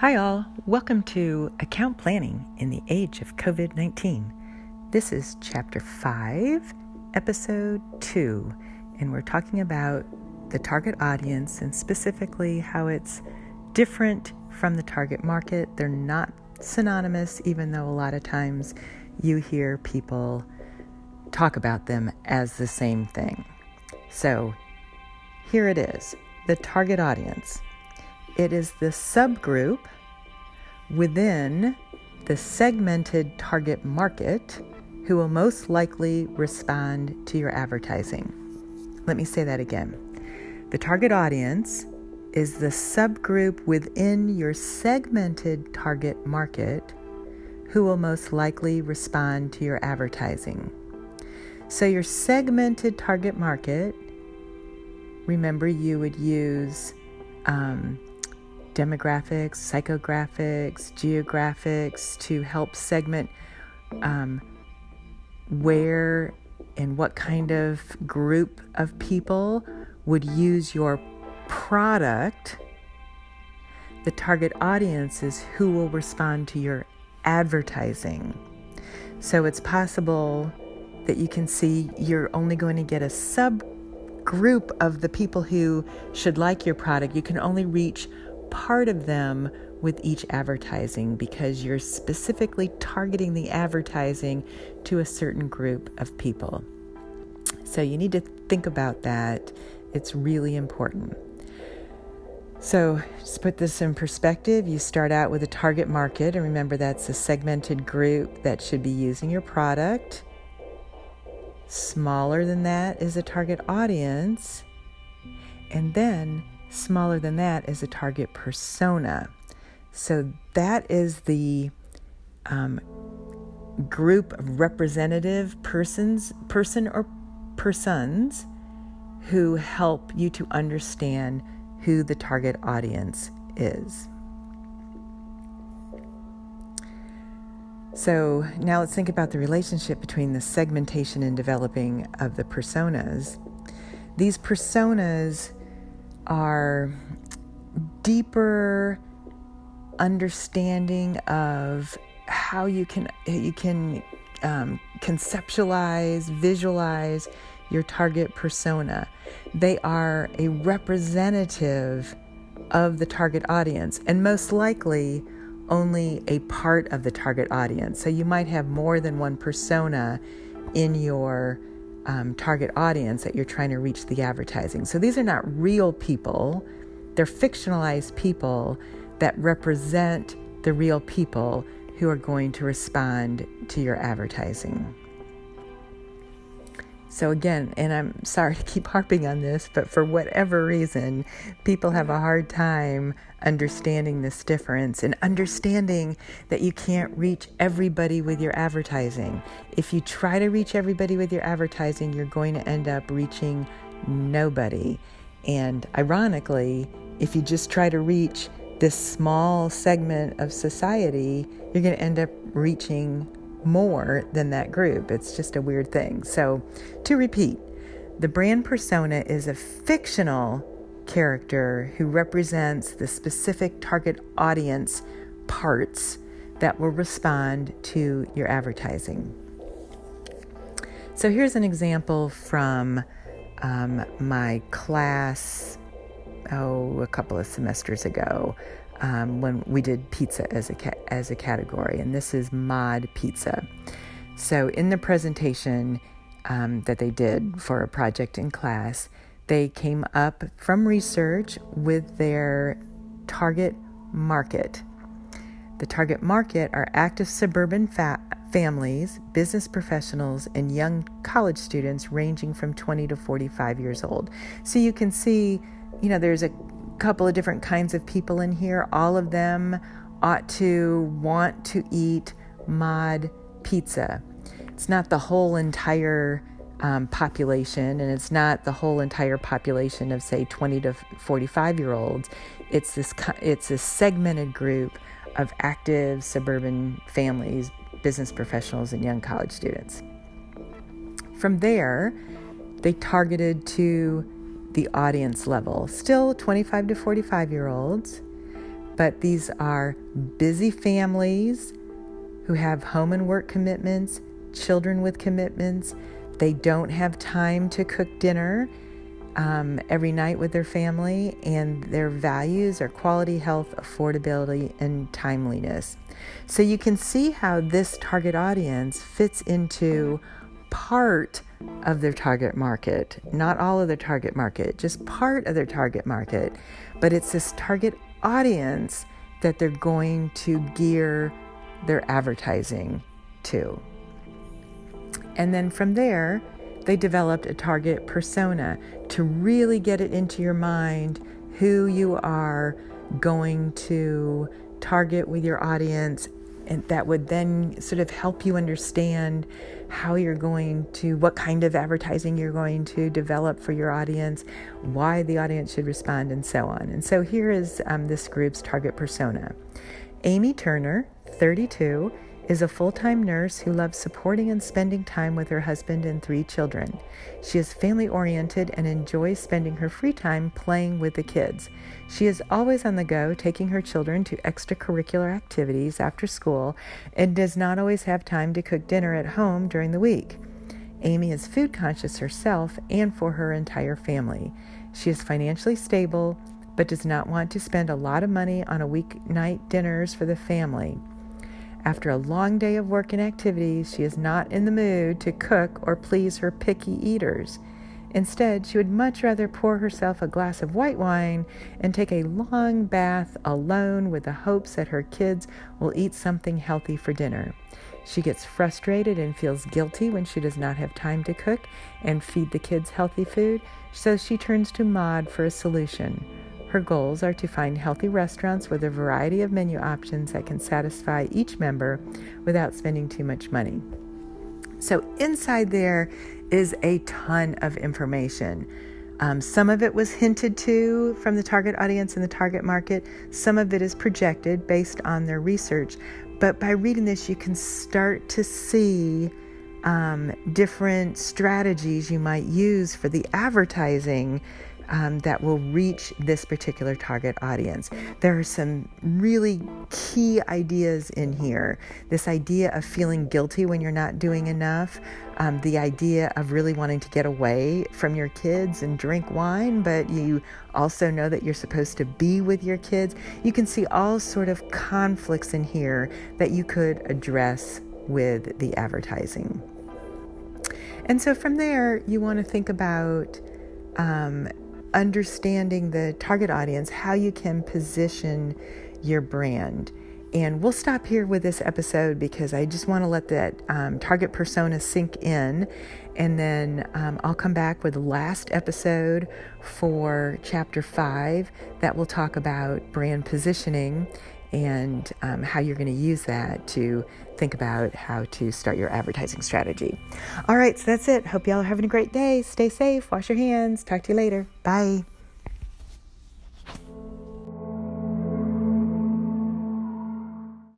Hi, all. Welcome to Account Planning in the Age of COVID 19. This is Chapter 5, Episode 2, and we're talking about the target audience and specifically how it's different from the target market. They're not synonymous, even though a lot of times you hear people talk about them as the same thing. So here it is the target audience. It is the subgroup within the segmented target market who will most likely respond to your advertising. Let me say that again. The target audience is the subgroup within your segmented target market who will most likely respond to your advertising. So, your segmented target market, remember, you would use um, demographics, psychographics, geographics to help segment um, where and what kind of group of people would use your product. The target audience is who will respond to your advertising. So it's possible that you can see you're only going to get a subgroup of the people who should like your product. You can only reach part of them with each advertising because you're specifically targeting the advertising to a certain group of people. So you need to think about that. It's really important. So, just put this in perspective. You start out with a target market, and remember that's a segmented group that should be using your product. Smaller than that is a target audience. And then Smaller than that is a target persona. So that is the um, group of representative persons, person or persons who help you to understand who the target audience is. So now let's think about the relationship between the segmentation and developing of the personas. These personas are deeper understanding of how you can you can um, conceptualize, visualize your target persona. They are a representative of the target audience, and most likely only a part of the target audience. So you might have more than one persona in your um, target audience that you're trying to reach the advertising. So these are not real people, they're fictionalized people that represent the real people who are going to respond to your advertising. So, again, and I'm sorry to keep harping on this, but for whatever reason, people have a hard time understanding this difference and understanding that you can't reach everybody with your advertising. If you try to reach everybody with your advertising, you're going to end up reaching nobody. And ironically, if you just try to reach this small segment of society, you're going to end up reaching more than that group. It's just a weird thing. So, to repeat, the brand persona is a fictional character who represents the specific target audience parts that will respond to your advertising. So, here's an example from um, my class, oh, a couple of semesters ago um, when we did pizza as a ca- as a category, and this is mod pizza. So in the presentation um, that they did for a project in class, they came up from research with their target market. The target market are active suburban fa- families, business professionals, and young college students ranging from 20 to 45 years old. So you can see, you know, there's a couple of different kinds of people in here. All of them ought to want to eat mod pizza. It's not the whole entire um, population, and it's not the whole entire population of say 20 to 45 year olds. It's this it's a segmented group of active suburban families, business professionals, and young college students. From there, they targeted to the audience level. Still 25 to 45 year olds, but these are busy families who have home and work commitments, children with commitments. They don't have time to cook dinner um, every night with their family, and their values are quality, health, affordability, and timeliness. So you can see how this target audience fits into part of their target market, not all of their target market, just part of their target market. But it's this target audience that they're going to gear their advertising to. And then from there, they developed a target persona to really get it into your mind who you are going to target with your audience and that would then sort of help you understand how you're going to what kind of advertising you're going to develop for your audience why the audience should respond and so on. And so here is um, this group's target persona. Amy turner 32 is a full time nurse who loves supporting and spending time with her husband and three children. She is family oriented and enjoys spending her free time playing with the kids. She is always on the go, taking her children to extracurricular activities after school, and does not always have time to cook dinner at home during the week. Amy is food conscious herself and for her entire family. She is financially stable, but does not want to spend a lot of money on a weeknight dinners for the family. After a long day of work and activities, she is not in the mood to cook or please her picky eaters. Instead, she would much rather pour herself a glass of white wine and take a long bath alone with the hopes that her kids will eat something healthy for dinner. She gets frustrated and feels guilty when she does not have time to cook and feed the kids healthy food, so she turns to MOD for a solution. Her goals are to find healthy restaurants with a variety of menu options that can satisfy each member without spending too much money. So, inside there is a ton of information. Um, some of it was hinted to from the target audience and the target market. Some of it is projected based on their research. But by reading this, you can start to see um, different strategies you might use for the advertising um, that will reach this particular target audience. There are some really key ideas in here. This idea of feeling guilty when you're not doing enough, um, the idea of really wanting to get away from your kids and drink wine, but you also know that you're supposed to be with your kids. You can see all sort of conflicts in here that you could address with the advertising. And so from there, you want to think about um, understanding the target audience, how you can position your brand. And we'll stop here with this episode because I just want to let that um, target persona sink in. And then um, I'll come back with the last episode for chapter five that will talk about brand positioning and um, how you're going to use that to think about how to start your advertising strategy. All right, so that's it. Hope y'all are having a great day. Stay safe, wash your hands. Talk to you later. Bye.